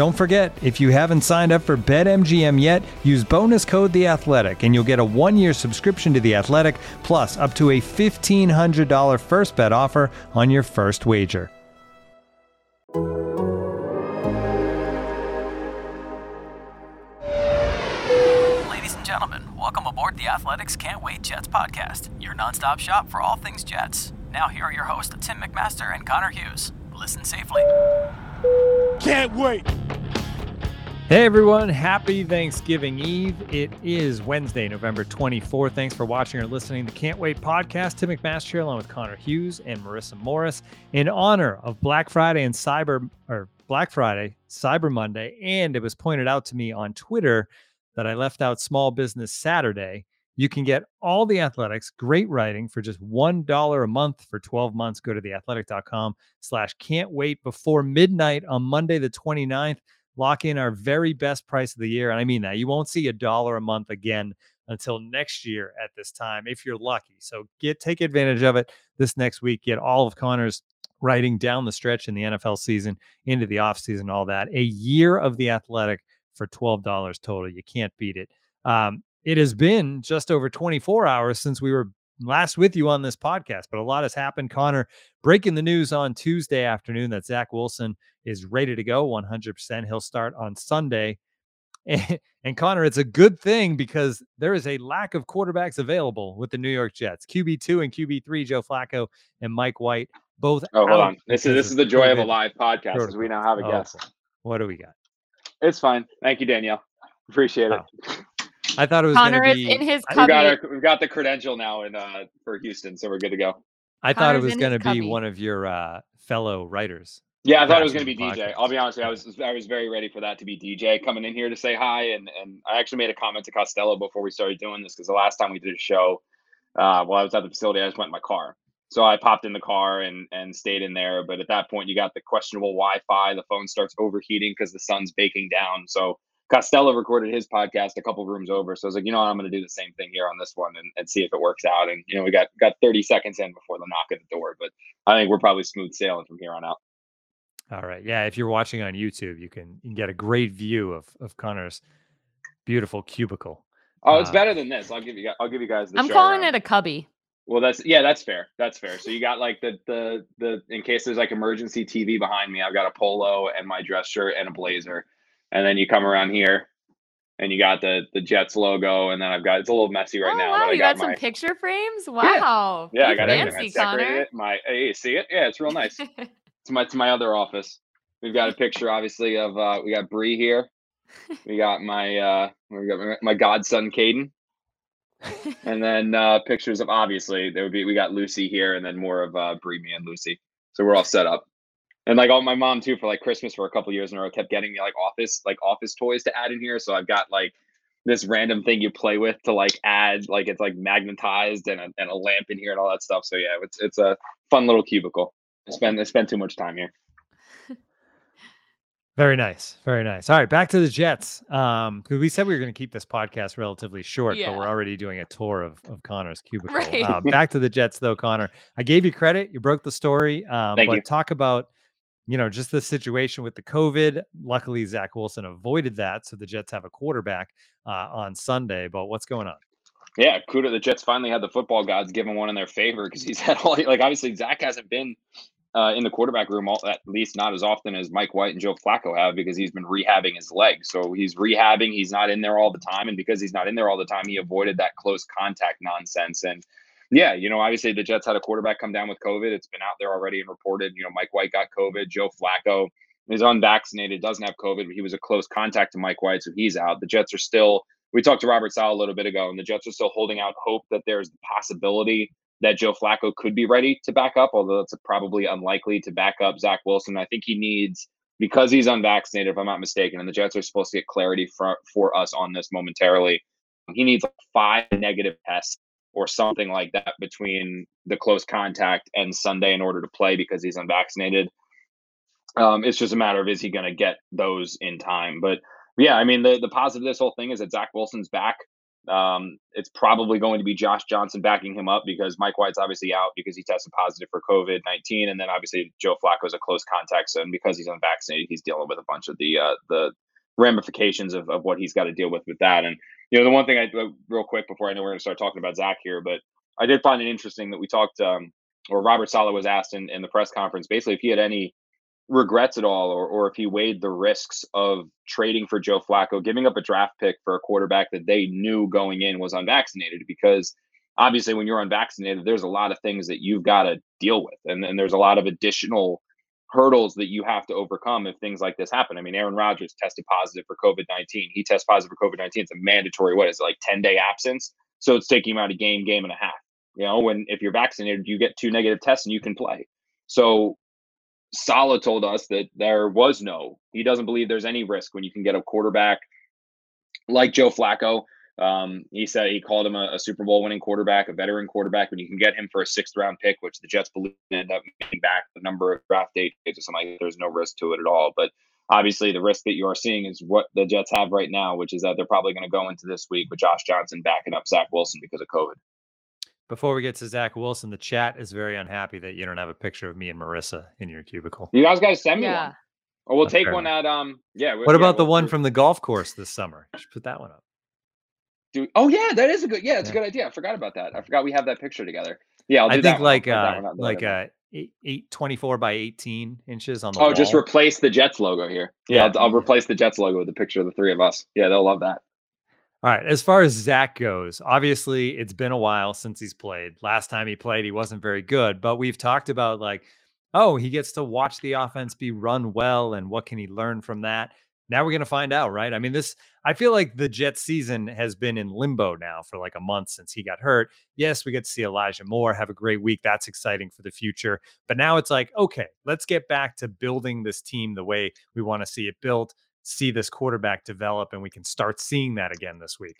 Don't forget, if you haven't signed up for BetMGM yet, use bonus code The Athletic, and you'll get a one-year subscription to The Athletic, plus up to a fifteen hundred dollar first bet offer on your first wager. Ladies and gentlemen, welcome aboard the Athletics Can't Wait Jets podcast, your nonstop shop for all things Jets. Now, here are your hosts, Tim McMaster and Connor Hughes. Listen safely. Can't wait. Hey everyone, happy Thanksgiving Eve. It is Wednesday, November 24. Thanks for watching or listening to Can't Wait podcast. Tim McMaster here along with Connor Hughes and Marissa Morris in honor of Black Friday and Cyber or Black Friday, Cyber Monday, and it was pointed out to me on Twitter that I left out Small Business Saturday. You can get all the athletics, great writing for just $1 a month for 12 months. Go to theathletic.com slash can't wait before midnight on Monday, the 29th. Lock in our very best price of the year. And I mean that you won't see a dollar a month again until next year at this time, if you're lucky. So get take advantage of it this next week. Get all of Connor's writing down the stretch in the NFL season, into the offseason, all that. A year of the athletic for $12 total. You can't beat it. Um, it has been just over 24 hours since we were last with you on this podcast, but a lot has happened. Connor breaking the news on Tuesday afternoon that Zach Wilson is ready to go 100%. He'll start on Sunday. And, and, Connor, it's a good thing because there is a lack of quarterbacks available with the New York Jets. QB2 and QB3, Joe Flacco and Mike White, both. Oh, hold on. This is this is the joy of a live podcast as we now have a Oh, guest. what do we got? It's fine. Thank you, Danielle. Appreciate it. Oh, I thought it was Connor going to is be. in his We cubby. got our we've got the credential now in uh for Houston, so we're good to go. I thought it was going to be cubby. one of your uh, fellow writers. Yeah, I thought it was going to be the DJ. I'll be honest, with you, I was I was very ready for that to be DJ coming in here to say hi, and and I actually made a comment to Costello before we started doing this because the last time we did a show, uh, while I was at the facility, I just went in my car. So I popped in the car and and stayed in there. But at that point, you got the questionable Wi-Fi. The phone starts overheating because the sun's baking down. So Costello recorded his podcast a couple rooms over. So I was like, you know what, I'm going to do the same thing here on this one and, and see if it works out. And you know, we got got 30 seconds in before the knock at the door, but I think we're probably smooth sailing from here on out. All right. Yeah. If you're watching on YouTube, you can, you can get a great view of, of Connor's beautiful cubicle. Oh, it's Uh, better than this. I'll give you. I'll give you guys the. I'm calling around. it a cubby. Well, that's yeah, that's fair. That's fair. So you got like the the the in case there's like emergency TV behind me, I've got a polo and my dress shirt and a blazer, and then you come around here, and you got the the Jets logo, and then I've got it's a little messy right oh now, wow, but I you got, got, some my picture frames. Wow. yeah, I you got everything. I fancy, decorated Connor. it. My hey, see it? Yeah, it's real nice. it's my it's my other office. We've got a picture, obviously, of uh we got Bree here. We got my uh we got my, my godson Caden. and then uh, pictures of obviously there would be we got Lucy here, and then more of uh, Bree, me, and Lucy. So we're all set up. And like all my mom too for like Christmas for a couple years in a row kept getting me like office like office toys to add in here. So I've got like this random thing you play with to like add like it's like magnetized and a, and a lamp in here and all that stuff. So yeah, it's it's a fun little cubicle. I spend I spend too much time here. Very nice. Very nice. All right, back to the Jets. Um, 'cause we said we were going to keep this podcast relatively short, but we're already doing a tour of, of Connor's cubicle. Right. Uh, back to the Jets, though, Connor. I gave you credit. You broke the story. Um, Thank but you. talk about, you know, just the situation with the COVID. Luckily, Zach Wilson avoided that, so the Jets have a quarterback uh, on Sunday. But what's going on? Yeah, kudos. The Jets finally had the football gods give him one in their favor because he's had all like obviously Zach hasn't been uh, in the quarterback room, all, at least not as often as Mike White and Joe Flacco have, because he's been rehabbing his leg. So he's rehabbing. He's not in there all the time, and because he's not in there all the time, he avoided that close contact nonsense. And yeah, you know, obviously the Jets had a quarterback come down with COVID. It's been out there already and reported. You know, Mike White got COVID. Joe Flacco is unvaccinated, doesn't have COVID, but he was a close contact to Mike White, so he's out. The Jets are still. We talked to Robert Saleh a little bit ago, and the Jets are still holding out hope that there's the possibility that Joe Flacco could be ready to back up, although that's probably unlikely to back up Zach Wilson. I think he needs because he's unvaccinated, if I'm not mistaken, and the Jets are supposed to get clarity for for us on this momentarily. He needs five negative tests or something like that between the close contact and Sunday in order to play because he's unvaccinated. Um, it's just a matter of is he going to get those in time. But yeah, I mean the the positive of this whole thing is that Zach Wilson's back. Um, it's probably going to be Josh Johnson backing him up because Mike White's obviously out because he tested positive for COVID nineteen, and then obviously Joe Flacco is a close contact, so and because he's unvaccinated, he's dealing with a bunch of the uh, the ramifications of, of what he's got to deal with with that. And you know, the one thing I uh, real quick before I know we're going to start talking about Zach here, but I did find it interesting that we talked, um, or Robert Saleh was asked in, in the press conference, basically if he had any regrets at all, or or if he weighed the risks of trading for Joe Flacco, giving up a draft pick for a quarterback that they knew going in was unvaccinated, because obviously when you're unvaccinated, there's a lot of things that you've got to deal with, and and there's a lot of additional hurdles that you have to overcome if things like this happen. I mean, Aaron Rodgers tested positive for COVID 19. He tests positive for COVID 19. It's a mandatory, what is it, like 10 day absence? So it's taking him out a game, game and a half. You know, when if you're vaccinated, you get two negative tests and you can play. So Saleh told us that there was no, he doesn't believe there's any risk when you can get a quarterback like Joe Flacco um, he said he called him a, a, Super Bowl winning quarterback, a veteran quarterback. When you can get him for a sixth round pick, which the Jets believe end up getting back the number of draft dates or something like that, there's no risk to it at all. But obviously, the risk that you are seeing is what the Jets have right now, which is that they're probably going to go into this week with Josh Johnson backing up Zach Wilson because of COVID. Before we get to Zach Wilson, the chat is very unhappy that you don't have a picture of me and Marissa in your cubicle. You guys got to send me yeah. one. Or we'll That's take one enough. at um yeah. What yeah, about we'll, the one from the golf course this summer? Just put that one up. Do oh yeah, that is a good yeah, it's yeah. a good idea. I forgot about that. I forgot we have that picture together. Yeah, i think like uh like uh eight, eight twenty four by eighteen inches on the. Oh, wall. just replace the Jets logo here. Yeah, yeah. I'll, I'll replace the Jets logo with the picture of the three of us. Yeah, they'll love that. All right. As far as Zach goes, obviously it's been a while since he's played. Last time he played, he wasn't very good, but we've talked about like, oh, he gets to watch the offense be run well and what can he learn from that now we're going to find out, right? I mean, this, I feel like the Jets season has been in limbo now for like a month since he got hurt. Yes, we get to see Elijah Moore have a great week. That's exciting for the future. But now it's like, okay, let's get back to building this team the way we want to see it built, see this quarterback develop, and we can start seeing that again this week.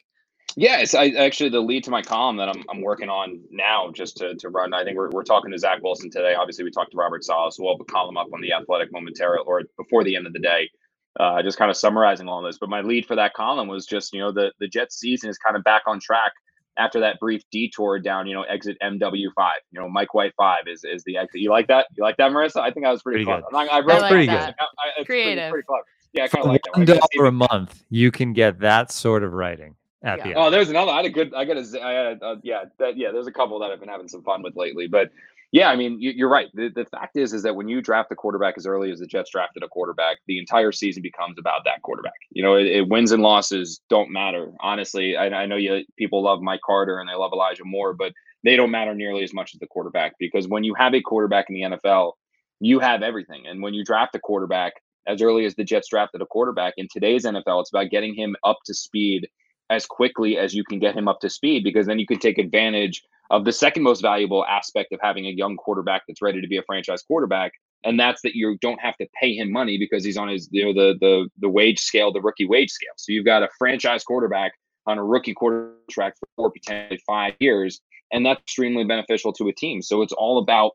Yeah, it's I, actually the lead to my column that I'm, I'm working on now just to, to run. I think we're, we're talking to Zach Wilson today. Obviously, we talked to Robert Saleh, so we'll have a column up on the athletic momentarily or before the end of the day uh, just kind of summarizing all this. But my lead for that column was just, you know, the the Jets season is kind of back on track after that brief detour down, you know, exit MW five. You know, Mike White five is is the exit. You like that? You like that, Marissa? I think I was pretty, pretty clever. Not, I wrote I like pretty that. good. I, Creative. Pretty, pretty, clever. Yeah, I kind of like that. One dollar a month, you can get that sort of writing. At yeah. the end. Oh, there's another. I had a good. I got a. I had a, uh, yeah, that, yeah. There's a couple that I've been having some fun with lately, but yeah, I mean, you, are right. The, the fact is, is that when you draft a quarterback as early as the Jets drafted a quarterback, the entire season becomes about that quarterback. You know, it, it wins and losses don't matter. Honestly, I, I know you people love Mike Carter and they love Elijah Moore, but they don't matter nearly as much as the quarterback because when you have a quarterback in the NFL, you have everything. And when you draft a quarterback as early as the Jets drafted a quarterback in today's NFL, it's about getting him up to speed as quickly as you can get him up to speed because then you can take advantage of the second most valuable aspect of having a young quarterback that's ready to be a franchise quarterback and that's that you don't have to pay him money because he's on his you know the the the wage scale the rookie wage scale. So you've got a franchise quarterback on a rookie contract for potentially five years and that's extremely beneficial to a team. So it's all about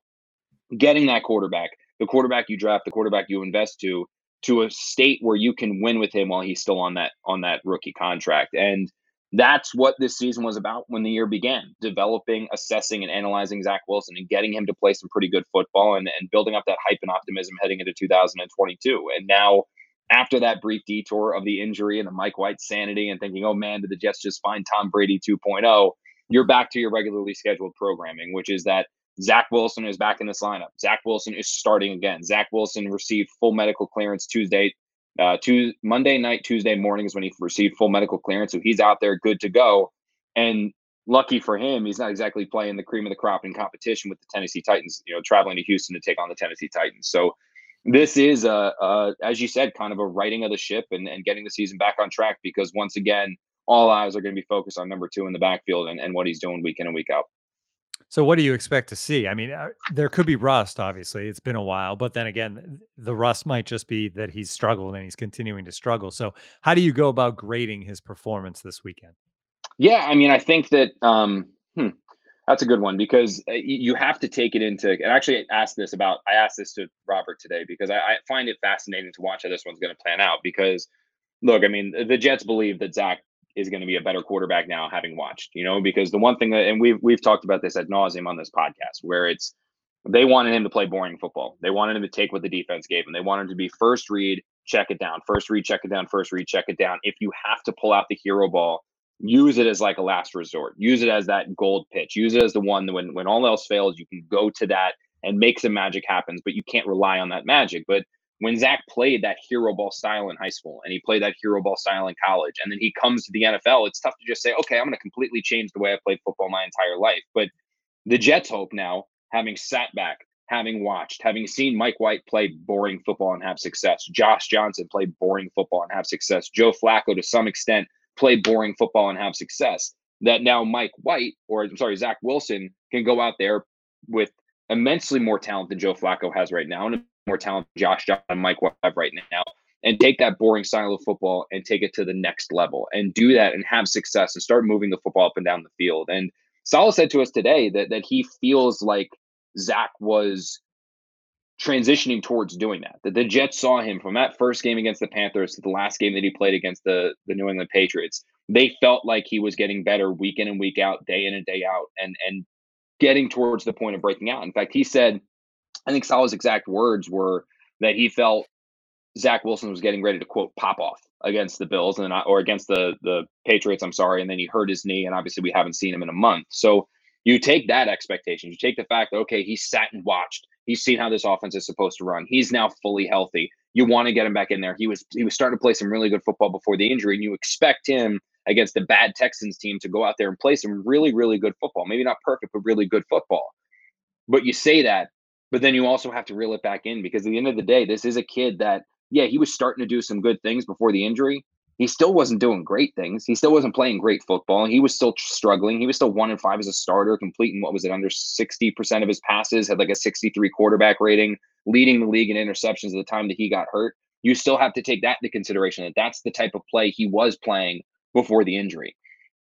getting that quarterback the quarterback you draft the quarterback you invest to to a state where you can win with him while he's still on that on that rookie contract and that's what this season was about when the year began developing, assessing, and analyzing Zach Wilson and getting him to play some pretty good football and, and building up that hype and optimism heading into 2022. And now, after that brief detour of the injury and the Mike White sanity and thinking, oh man, did the Jets just find Tom Brady 2.0? You're back to your regularly scheduled programming, which is that Zach Wilson is back in this lineup. Zach Wilson is starting again. Zach Wilson received full medical clearance Tuesday, uh, Tuesday, Monday night, Tuesday morning is when he received full medical clearance. So he's out there good to go. And lucky for him, he's not exactly playing the cream of the crop in competition with the Tennessee Titans, you know, traveling to Houston to take on the Tennessee Titans. So this is a, a as you said, kind of a righting of the ship and, and getting the season back on track because once again, all eyes are going to be focused on number two in the backfield and, and what he's doing week in and week out. So, what do you expect to see? I mean, uh, there could be rust, obviously. It's been a while, but then again, the rust might just be that he's struggled and he's continuing to struggle. So, how do you go about grading his performance this weekend? Yeah, I mean, I think that um, hmm, that's a good one because uh, you have to take it into. And actually, I asked this about. I asked this to Robert today because I, I find it fascinating to watch how this one's going to plan out. Because, look, I mean, the Jets believe that Zach is going to be a better quarterback now, having watched. You know, because the one thing that, and we've we've talked about this at nauseum on this podcast, where it's they wanted him to play boring football. They wanted him to take what the defense gave him. They wanted him to be first read, check it down, first read, check it down, first read, check it down. If you have to pull out the hero ball use it as like a last resort. Use it as that gold pitch. Use it as the one when when all else fails, you can go to that and make some magic happen. But you can't rely on that magic. But when Zach played that hero ball style in high school and he played that hero ball style in college, and then he comes to the NFL, it's tough to just say, okay, I'm going to completely change the way I played football my entire life. But the Jets hope now, having sat back, having watched, having seen Mike White play boring football and have success, Josh Johnson play boring football and have success, Joe Flacco to some extent play boring football and have success. That now Mike White, or I'm sorry, Zach Wilson, can go out there with immensely more talent than Joe Flacco has right now, and more talent Josh John and Mike have right now, and take that boring style of football and take it to the next level and do that and have success and start moving the football up and down the field. And Saleh said to us today that that he feels like Zach was transitioning towards doing that. That the Jets saw him from that first game against the Panthers to the last game that he played against the the New England Patriots. They felt like he was getting better week in and week out, day in and day out, and and getting towards the point of breaking out. In fact, he said, I think Saleh's exact words were that he felt Zach Wilson was getting ready to quote pop off against the Bills and uh, or against the the Patriots. I'm sorry, and then he hurt his knee, and obviously we haven't seen him in a month. So you take that expectation, you take the fact that okay, he sat and watched He's seen how this offense is supposed to run. He's now fully healthy. You want to get him back in there. He was he was starting to play some really good football before the injury, and you expect him against the bad Texans team to go out there and play some really really good football. Maybe not perfect, but really good football. But you say that, but then you also have to reel it back in because at the end of the day, this is a kid that yeah, he was starting to do some good things before the injury, he still wasn't doing great things. He still wasn't playing great football. He was still struggling. He was still one and five as a starter, completing what was it under 60% of his passes, had like a 63 quarterback rating, leading the league in interceptions at the time that he got hurt. You still have to take that into consideration that that's the type of play he was playing before the injury.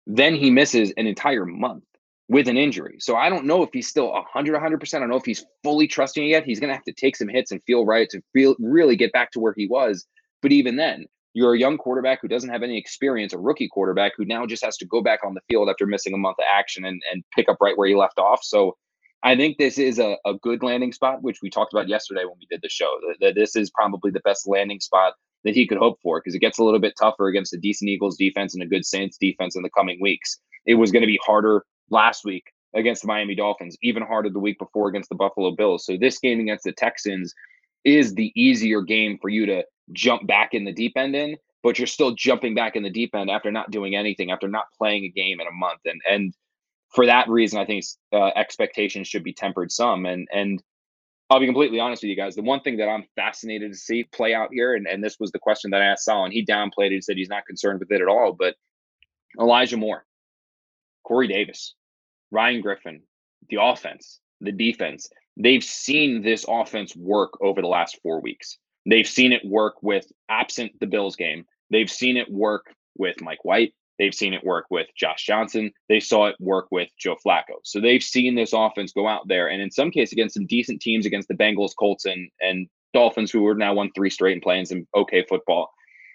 Then he misses an entire month with an injury. So I don't know if he's still 100 100%. I don't know if he's fully trusting yet. He's going to have to take some hits and feel right to feel really get back to where he was. But even then, you're a young quarterback who doesn't have any experience, a rookie quarterback who now just has to go back on the field after missing a month of action and, and pick up right where he left off. So I think this is a, a good landing spot, which we talked about yesterday when we did the show. That, that this is probably the best landing spot that he could hope for because it gets a little bit tougher against a decent Eagles defense and a good Saints defense in the coming weeks. It was going to be harder last week against the Miami Dolphins, even harder the week before against the Buffalo Bills. So this game against the Texans is the easier game for you to jump back in the deep end in, but you're still jumping back in the deep end after not doing anything, after not playing a game in a month. And and for that reason, I think uh, expectations should be tempered some. And and I'll be completely honest with you guys. The one thing that I'm fascinated to see play out here, and, and this was the question that I asked Sal, and he downplayed it. He said he's not concerned with it at all. But Elijah Moore, Corey Davis, Ryan Griffin, the offense, the defense, they've seen this offense work over the last four weeks. They've seen it work with absent the Bills game. They've seen it work with Mike White. They've seen it work with Josh Johnson. They saw it work with Joe Flacco. So they've seen this offense go out there and in some cases against some decent teams against the Bengals, Colts, and, and Dolphins, who are now won three straight and playing some okay football.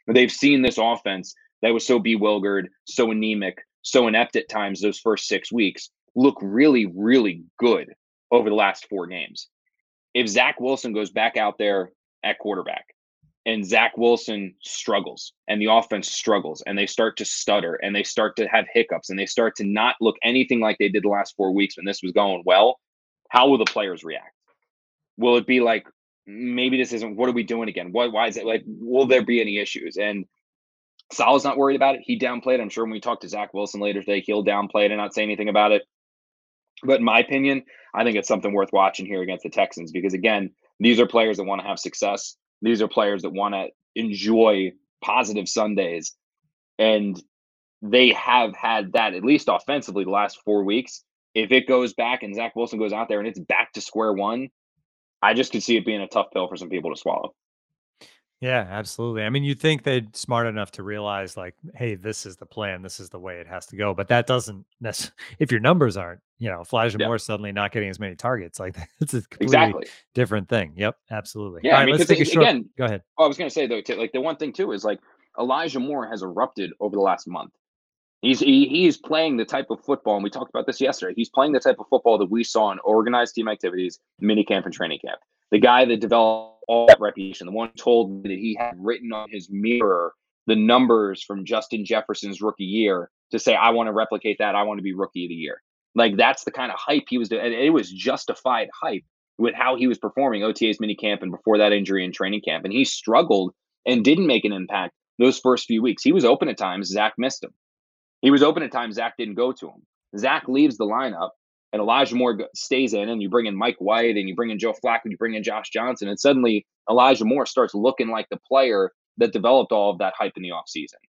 They've seen this offense that was so bewildered, so anemic, so inept at times those first six weeks look really, really good over the last four games. If Zach Wilson goes back out there at quarterback and Zach Wilson struggles and the offense struggles and they start to stutter and they start to have hiccups and they start to not look anything like they did the last four weeks when this was going well, how will the players react? Will it be like maybe this isn't what are we doing again? What why is it like will there be any issues? And Saleh's not worried about it. He downplayed. I'm sure when we talk to Zach Wilson later today, he'll downplay it and not say anything about it. But in my opinion, I think it's something worth watching here against the Texans because again, these are players that want to have success. These are players that want to enjoy positive Sundays. And they have had that at least offensively the last four weeks. If it goes back and Zach Wilson goes out there and it's back to square one, I just could see it being a tough pill for some people to swallow. Yeah, absolutely. I mean, you'd think they're smart enough to realize, like, hey, this is the plan, this is the way it has to go. But that doesn't necessarily, if your numbers aren't, you know, Elijah yeah. Moore suddenly not getting as many targets, like it's a completely exactly. different thing. Yep, absolutely. Yeah, I mean, let's take a short, again, go ahead. Oh, I was going to say though, like the one thing too is like Elijah Moore has erupted over the last month. He's he, he's playing the type of football, and we talked about this yesterday. He's playing the type of football that we saw in organized team activities, mini camp, and training camp. The guy that developed all that reputation, the one told me that he had written on his mirror the numbers from Justin Jefferson's rookie year to say, "I want to replicate that. I want to be rookie of the year." Like that's the kind of hype he was doing, and it was justified hype with how he was performing OTA's mini camp and before that injury in training camp, and he struggled and didn't make an impact those first few weeks. He was open at times. Zach missed him. He was open at times. Zach didn't go to him. Zach leaves the lineup, and Elijah Moore stays in, and you bring in Mike White, and you bring in Joe Flacco, and you bring in Josh Johnson, and suddenly Elijah Moore starts looking like the player that developed all of that hype in the offseason.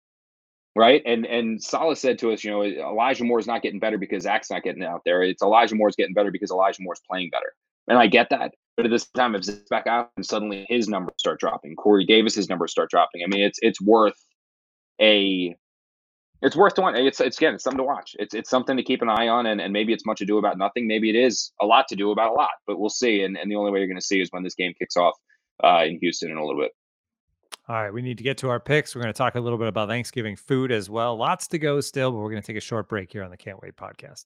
Right. And and Saleh said to us, you know, Elijah Moore is not getting better because Zach's not getting out there. It's Elijah Moore's getting better because Elijah Moore's playing better. And I get that. But at this time, if Zach's back out and suddenly his numbers start dropping, Corey Davis's numbers start dropping. I mean, it's it's worth a it's worth doing. It's it's again, it's something to watch. It's it's something to keep an eye on, and, and maybe it's much ado about nothing. Maybe it is a lot to do about a lot, but we'll see. And and the only way you're going to see is when this game kicks off uh, in Houston in a little bit. All right, we need to get to our picks. We're going to talk a little bit about Thanksgiving food as well. Lots to go still, but we're going to take a short break here on the Can't Wait podcast.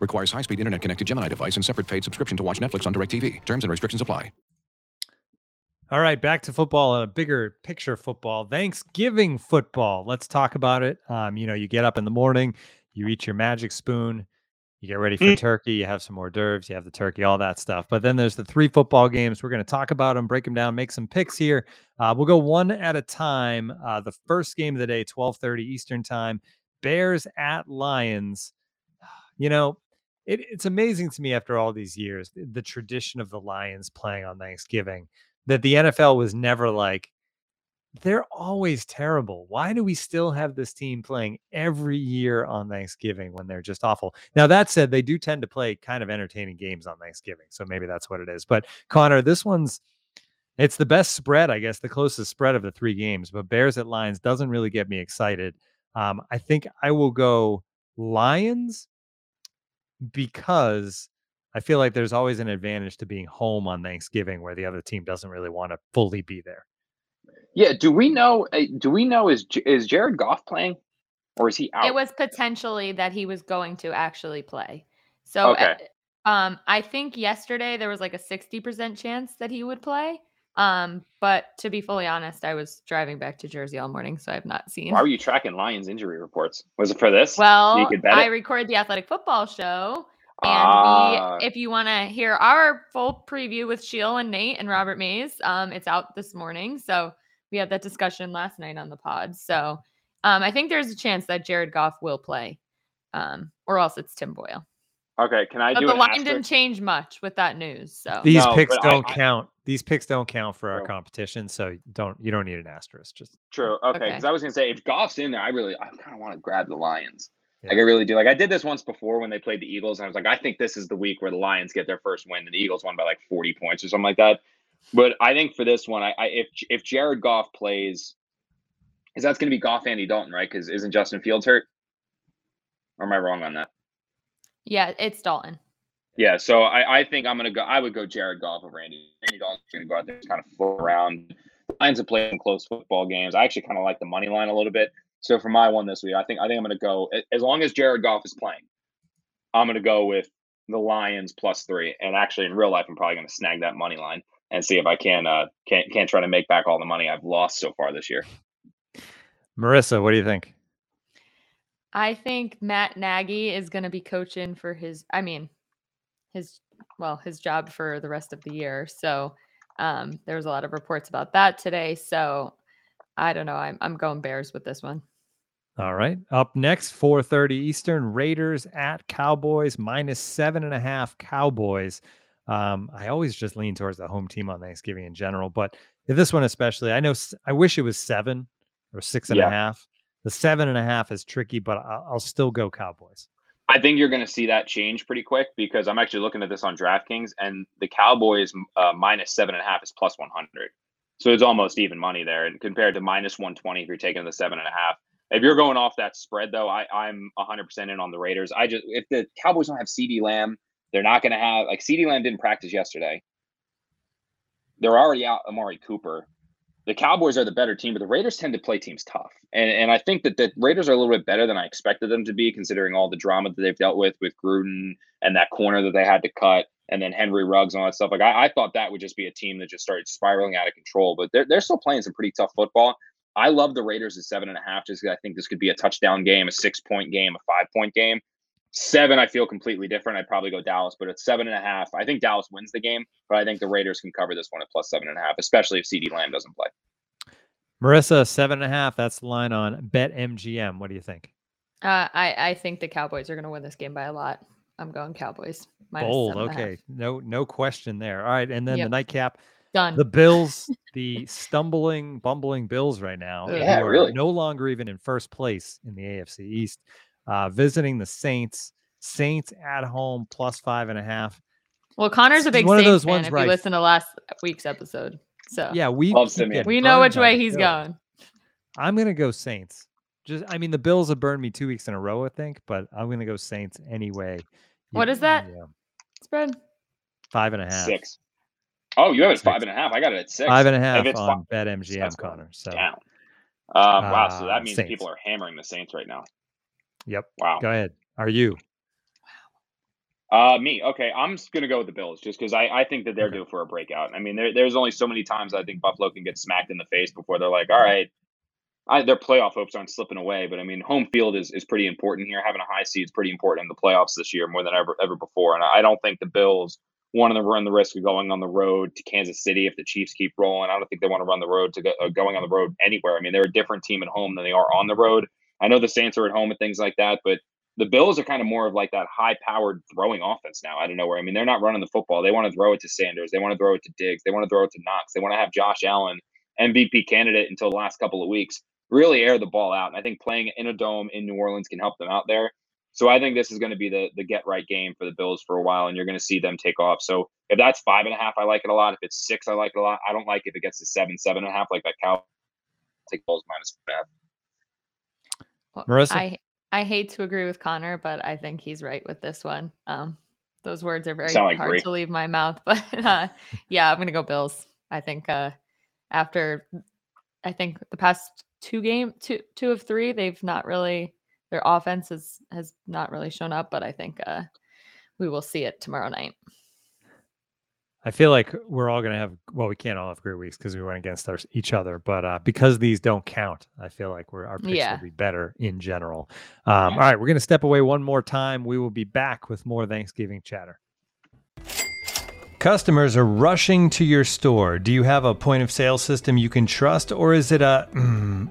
Requires high-speed internet connected Gemini device and separate paid subscription to watch Netflix on DirecTV. Terms and restrictions apply. All right, back to football, a bigger picture football, Thanksgiving football. Let's talk about it. Um, you know, you get up in the morning, you eat your magic spoon, you get ready for mm. turkey, you have some hors d'oeuvres, you have the turkey, all that stuff. But then there's the three football games. We're going to talk about them, break them down, make some picks here. Uh, we'll go one at a time. Uh, the first game of the day, 12:30 Eastern time, Bears at Lions. You know, it, it's amazing to me after all these years the, tradition of the Lions playing on Thanksgiving that the NFL was never like they're always terrible. Why do we still have this team playing every year on Thanksgiving when they're just awful? Now, that said, they do tend to play kind of entertaining games on Thanksgiving. So maybe that's what it is. But Connor, this one's it's the best spread, I guess, the closest spread of the three games. But Bears at Lions doesn't really get me excited. Um, I think I will go Lions because I feel like there's always an advantage to being home on Thanksgiving where the other team doesn't really want to fully be there. Yeah, do we know eh, do we know is is Jared Goff playing or is he out? It was potentially that he was going to actually play. So eh, okay. um I think yesterday there was like a 60% chance that he would play. Um, but to be fully honest, I was driving back to Jersey all morning, so I've not seen. Why were you tracking Lions injury reports? Was it for this? Well, so I recorded the athletic football show. And ah. we, if you want to hear our full preview with Sheil and Nate and Robert Mays, um, it's out this morning. So we had that discussion last night on the pod. So um, I think there's a chance that Jared Goff will play, um, or else it's Tim Boyle. Okay, can I but do the line didn't change much with that news. So these no, picks don't I, count. These picks don't count for our competition, so don't you don't need an asterisk. Just true. Okay, because okay. I was gonna say if Goff's in there, I really I kind of want to grab the Lions. Yeah. Like I really do. Like I did this once before when they played the Eagles, and I was like, I think this is the week where the Lions get their first win, and the Eagles won by like 40 points or something like that. But I think for this one, I, I if if Jared Goff plays, is that's going to be Goff, Andy Dalton, right? Because isn't Justin Fields hurt? Or am I wrong on that? Yeah, it's Dalton. Yeah, so I, I think I'm gonna go. I would go Jared Goff over Andy. Andy Dalton's gonna go out there and kind of float around. Lions have played some close football games. I actually kind of like the money line a little bit. So for my one this week, I think I think I'm gonna go as long as Jared Goff is playing. I'm gonna go with the Lions plus three. And actually, in real life, I'm probably gonna snag that money line and see if I can uh can can try to make back all the money I've lost so far this year. Marissa, what do you think? I think Matt Nagy is going to be coaching for his, I mean, his, well, his job for the rest of the year. So um, there was a lot of reports about that today. So I don't know. I'm, I'm going Bears with this one. All right. Up next, 4:30 Eastern, Raiders at Cowboys, minus seven and a half Cowboys. Um, I always just lean towards the home team on Thanksgiving in general, but this one especially, I know I wish it was seven or six and yeah. a half. The seven and a half is tricky, but I'll, I'll still go Cowboys. I think you're going to see that change pretty quick because I'm actually looking at this on DraftKings, and the Cowboys uh, minus seven and a half is plus 100. So it's almost even money there, and compared to minus 120 if you're taking the seven and a half. If you're going off that spread, though, I, I'm 100% in on the Raiders. I just if the Cowboys don't have CeeDee Lamb, they're not going to have like CeeDee Lamb didn't practice yesterday. They're already out Amari Cooper the Cowboys are the better team, but the Raiders tend to play teams tough. And and I think that the Raiders are a little bit better than I expected them to be, considering all the drama that they've dealt with with Gruden and that corner that they had to cut, and then Henry Ruggs and all that stuff. Like I, I thought that would just be a team that just started spiraling out of control, but they're they're still playing some pretty tough football. I love the Raiders at seven and a half, just because I think this could be a touchdown game, a six point game, a five point game. Seven, I feel completely different. I'd probably go Dallas, but at seven and a half, I think Dallas wins the game, but I think the Raiders can cover this one at plus seven and a half, especially if CeeDee Lamb doesn't play. Marissa, seven and a half. That's the line on Bet MGM. What do you think? Uh, I I think the Cowboys are going to win this game by a lot. I'm going Cowboys. Bold. Okay. No no question there. All right, and then yep. the nightcap. Done. The Bills, the stumbling, bumbling Bills right now. Yeah, really. No longer even in first place in the AFC East uh, visiting the Saints. Saints at home plus five and a half. Well, Connor's a big one Saints of those fan. Ones if right. you listen to last week's episode, so yeah, we we know which way he's going. I'm gonna go Saints. Just, I mean, the Bills have burned me two weeks in a row, I think, but I'm gonna go Saints anyway. What is that yeah. spread? Five and a half. Six. Oh, you have it five and a half. I got it at six. Five and a half on Bet MGM, Connor. So down. Um, wow, so that uh, means Saints. people are hammering the Saints right now. Yep. Wow. Go ahead. Are you? Wow. Uh, me. Okay, I'm just gonna go with the Bills just because I, I think that they're okay. due for a breakout. I mean, there, there's only so many times I think Buffalo can get smacked in the face before they're like, all right, I, their playoff hopes aren't slipping away. But I mean, home field is, is pretty important here. Having a high seed is pretty important in the playoffs this year more than ever ever before. And I don't think the Bills want to run the risk of going on the road to Kansas City if the Chiefs keep rolling. I don't think they want to run the road to go, uh, going on the road anywhere. I mean, they're a different team at home than they are on the road. I know the Saints are at home and things like that, but the Bills are kind of more of like that high powered throwing offense now out of nowhere. I mean, they're not running the football. They want to throw it to Sanders. They want to throw it to Diggs. They want to throw it to Knox. They want to have Josh Allen, MVP candidate until the last couple of weeks, really air the ball out. And I think playing in a dome in New Orleans can help them out there. So I think this is going to be the the get right game for the Bills for a while, and you're going to see them take off. So if that's five and a half, I like it a lot. If it's six, I like it a lot. I don't like if it gets to seven, seven and a half, like that cow. Take Bills minus Marissa, I I hate to agree with Connor, but I think he's right with this one. Um, those words are very hard to leave my mouth, but uh, yeah, I'm gonna go Bills. I think uh, after I think the past two game two two of three, they've not really their offense has has not really shown up, but I think uh, we will see it tomorrow night. I feel like we're all going to have, well, we can't all have great weeks because we went against our, each other, but uh, because these don't count, I feel like we're, our picks yeah. will be better in general. Um, all right, we're going to step away one more time. We will be back with more Thanksgiving chatter. Customers are rushing to your store. Do you have a point of sale system you can trust, or is it a mm,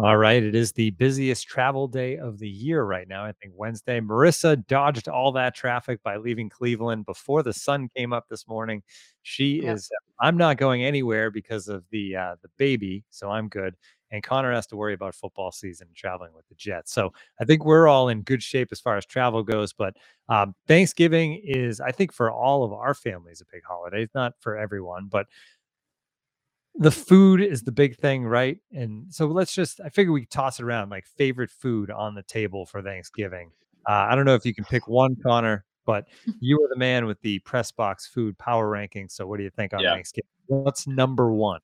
All right. It is the busiest travel day of the year right now. I think Wednesday. Marissa dodged all that traffic by leaving Cleveland before the sun came up this morning. She is, I'm not going anywhere because of the uh, the baby, so I'm good. And Connor has to worry about football season and traveling with the Jets. So I think we're all in good shape as far as travel goes. But um, Thanksgiving is, I think, for all of our families, a big holiday. It's not for everyone, but the food is the big thing, right? And so let's just, I figure we could toss it around like favorite food on the table for Thanksgiving. Uh, I don't know if you can pick one, Connor, but you are the man with the press box food power ranking. So what do you think on Yeah. Thanksgiving? What's number one?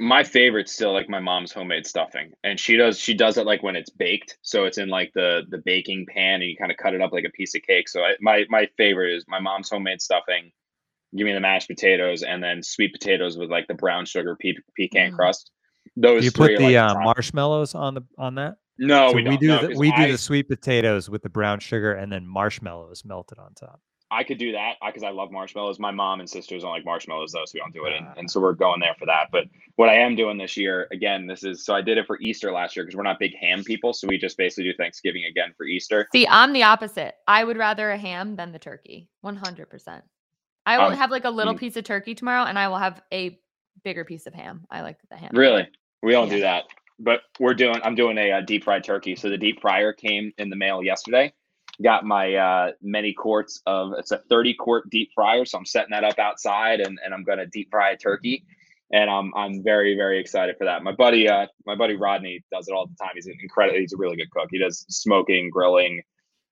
My favorite's still like my mom's homemade stuffing, and she does she does it like when it's baked, so it's in like the the baking pan, and you kind of cut it up like a piece of cake. So I, my my favorite is my mom's homemade stuffing. Give me the mashed potatoes, and then sweet potatoes with like the brown sugar pe- pecan Mm. crust. Those Do you put are, the like, uh, marshmallows on the on that? No, so we don't. do no, the, 'cause we do the sweet potatoes with the brown sugar and then marshmallows melted on top. I could do that because I love marshmallows. My mom and sisters don't like marshmallows though, so we don't do it. And, Ah. and so we're going there for that. But what I am doing this year, again, this is so I did it for Easter last year because we're not big ham people, so we just basically do Thanksgiving again for Easter. See, I'm the opposite. I would rather a ham than the turkey. 100%. I will Um, have like a little mm. piece of turkey tomorrow and I will have a bigger piece of ham. I like the ham. Really, we don't do that. But we're doing. I'm doing a, uh deep fried turkey. So the deep fryer came in the mail yesterday. Got my uh, many quarts of. It's a 30 quart deep fryer, so I'm setting that up outside, and, and I'm gonna deep fry a turkey. And I'm I'm very very excited for that. My buddy uh my buddy Rodney does it all the time. He's an incredible. He's a really good cook. He does smoking, grilling,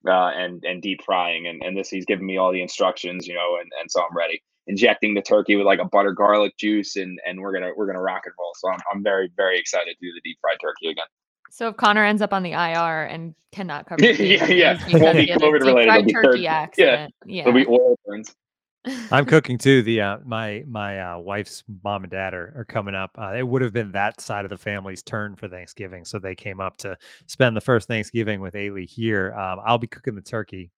uh, and and deep frying. And and this he's giving me all the instructions, you know, and and so I'm ready. Injecting the turkey with like a butter garlic juice, and and we're gonna we're gonna rock and roll. So I'm I'm very very excited to do the deep fried turkey again. So if Connor ends up on the IR and cannot cover Yeah, yeah. won't be he had a COVID related, it'll be turkey turkey. Yeah. Yeah. It'll be oil burns. I'm cooking too. The uh, my my uh, wife's mom and dad are, are coming up. Uh, it would have been that side of the family's turn for Thanksgiving, so they came up to spend the first Thanksgiving with Ailey here. Um, I'll be cooking the turkey,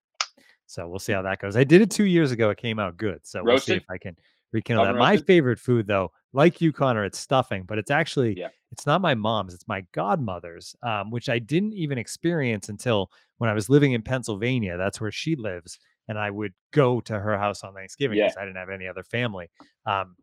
so we'll see how that goes. I did it two years ago; it came out good. So we'll see if I can rekindle that. My favorite food, though, like you, Connor, it's stuffing, but it's actually Yeah. it's not my mom's; it's my godmother's, um, which I didn't even experience until when I was living in Pennsylvania. That's where she lives and I would go to her house on Thanksgiving Yeah. because I didn't have any other family. Um,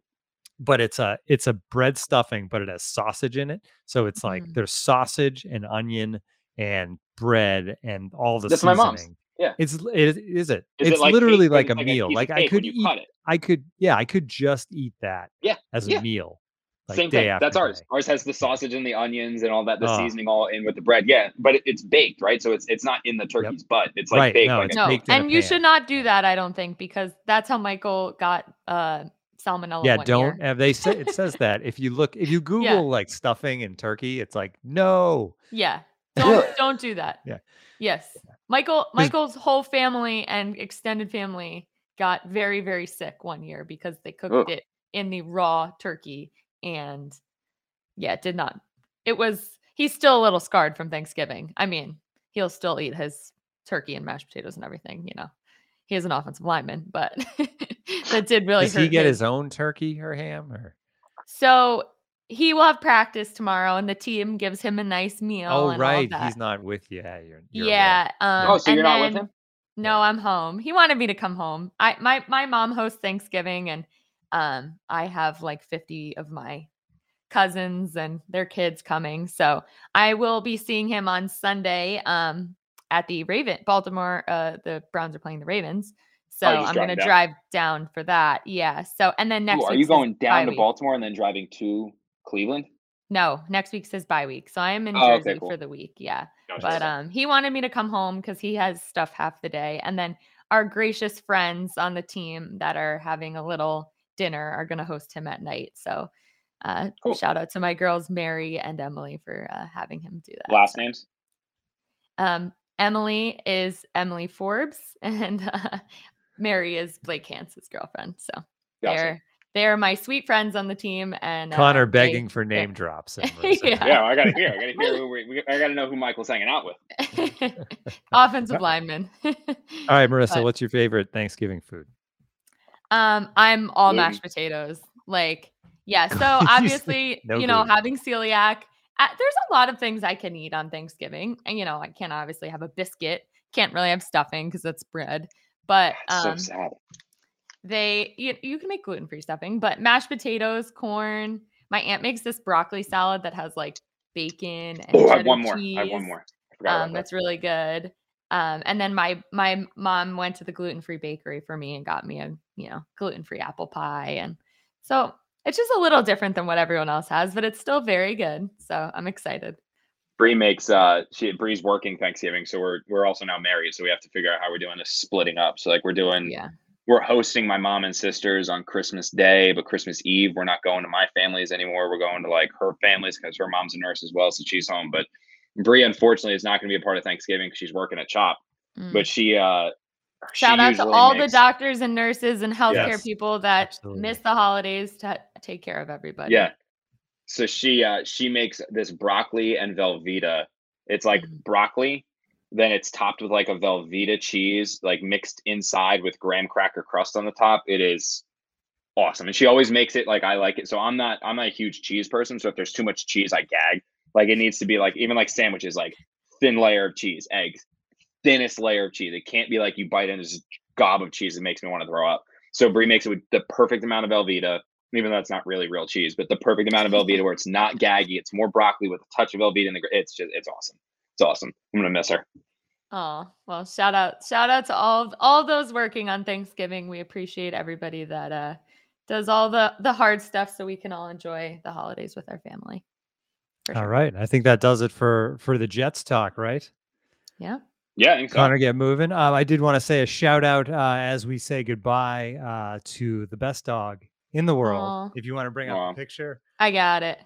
but it's a it's a bread stuffing, but it has sausage in it. So it's like Mm. there's sausage and onion and bread and all the That's my seasoning. mom's. Yeah. It's it, is it? Is it it's like literally cake, like a like meal. of like I could eat. it? I could yeah. I could just eat that Yeah, as a meal. Like Same thing. That's ours. day. Ours has the sausage and the onions and all that, the Oh. seasoning all in with the bread. Yeah, but it, it's baked, right? So it's it's not in the turkey's butt. It's like Right, baked. no, like it's no, baked and you pan. should not do that, I don't think, because that's how Michael got uh salmonella. Yeah, one don't year. have they say it says that if you look if you Google Yeah. like stuffing and turkey, it's like no. Yeah. Don't don't do that. Yeah. Yes. Michael Michael's whole family and extended family got very very sick one year because they cooked Ugh. it in the raw turkey and yeah, it did not. It was he's still a little scarred from Thanksgiving. I mean, he'll still eat his turkey and mashed potatoes and everything, you know. He is an offensive lineman, but that did really Does hurt he get his his own turkey or ham or so he will have practice tomorrow, and the team gives him a nice meal. Oh and all right, that. he's not with you. Yeah, you're, you're yeah. Um, Oh, so you're not with him? No, I'm home. He wanted me to come home. I my my mom hosts Thanksgiving, and um, I have like 50 of my cousins and their kids coming. So I will be seeing him on Sunday um, at the Raven Baltimore. Uh, the Browns are playing the Ravens. So Oh, I'm going to drive down for that. Yeah. So, and then next Ooh, are you going down to week. Baltimore and then driving to Cleveland? No, next week's his bye week. So I am in Oh, okay, cool. for the week. Yeah. Gotcha. But um he wanted me to come home because he has stuff half the day. And then our gracious friends on the team that are having a little dinner are gonna host him at night. So uh Cool. shout out to my girls Mary and Emily for uh, having him do that. Last names? Um Emily is Emily Forbes and uh, Mary is Blake Hance's girlfriend. So Gotcha. they're they're my sweet friends on the team and uh, Connor they- begging for they're- name drops. Yeah. Yeah, I gotta hear. I gotta hear. Who we, we, I gotta know who Michael's hanging out with. offensive lineman. All right, Marissa, But- what's your favorite Thanksgiving food? Um, I'm all mashed potatoes. Like, yeah. So obviously, no you know, gluten. having celiac, uh, there's a lot of things I can eat on Thanksgiving. And you know, I can't obviously have a biscuit. Can't really have stuffing because it's bread. But um, so sad. they you, you can make gluten free stuffing, but mashed potatoes, corn. My aunt makes this broccoli salad that has like bacon and Oh, I have one more. I have one more. Um, about that. that's really good. Um, and then my my mom went to the gluten free bakery for me and got me a you know gluten free apple pie, and so it's just a little different than what everyone else has, but it's still very good. So I'm excited. Bree makes uh she Bree's working Thanksgiving, so we're we're also now married, so we have to figure out how we're doing this splitting up. So like we're doing Yeah, we're hosting my mom and sisters on Christmas Day, but Christmas Eve we're not going to my families anymore. We're going to like her families because her mom's a nurse as well, so she's home. But Bree unfortunately is not going to be a part of Thanksgiving because she's working at Chop. Mm. But she uh shout out to usually all the doctors and nurses and healthcare Yes, people that absolutely. miss the holidays to take care of everybody. Yeah. So she uh she makes this broccoli and Velveeta. It's like Mhm. broccoli, then it's topped with like a Velveeta cheese, like mixed inside with graham cracker crust on the top. It is awesome. And she always makes it like I like it. So I'm not I'm not a huge cheese person. So if there's too much cheese, I gag. Like it needs to be like even like sandwiches, like thin layer of cheese, eggs, thinnest layer of cheese. It can't be like you bite into this gob of cheese. It makes me want to throw up. So Bree makes it with the perfect amount of Velveeta, even though it's not really real cheese, but the perfect amount of Velveeta where it's not gaggy. It's more broccoli with a touch of Velveeta in the. It's just it's awesome. It's awesome. I'm gonna miss her. Oh, well, shout out, shout out to all of all those working on Thanksgiving. We appreciate everybody that uh does all the the hard stuff so we can all enjoy the holidays with our family. For All sure. right, I think that does it for for the Jets talk, right? Yeah. Yeah, I think so. Connor, get moving. Um, I did want to say a shout out uh, as we say goodbye uh, to the best dog in the world. Aw. If you want to bring up a picture, I got it.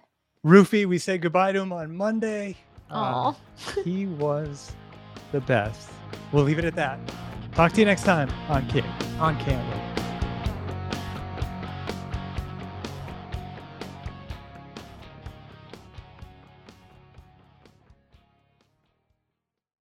Roofy, we said goodbye to him on Monday. Uh, Oh. he was the best. We'll leave it at that. Talk to you next time on Kid on Can't Wait.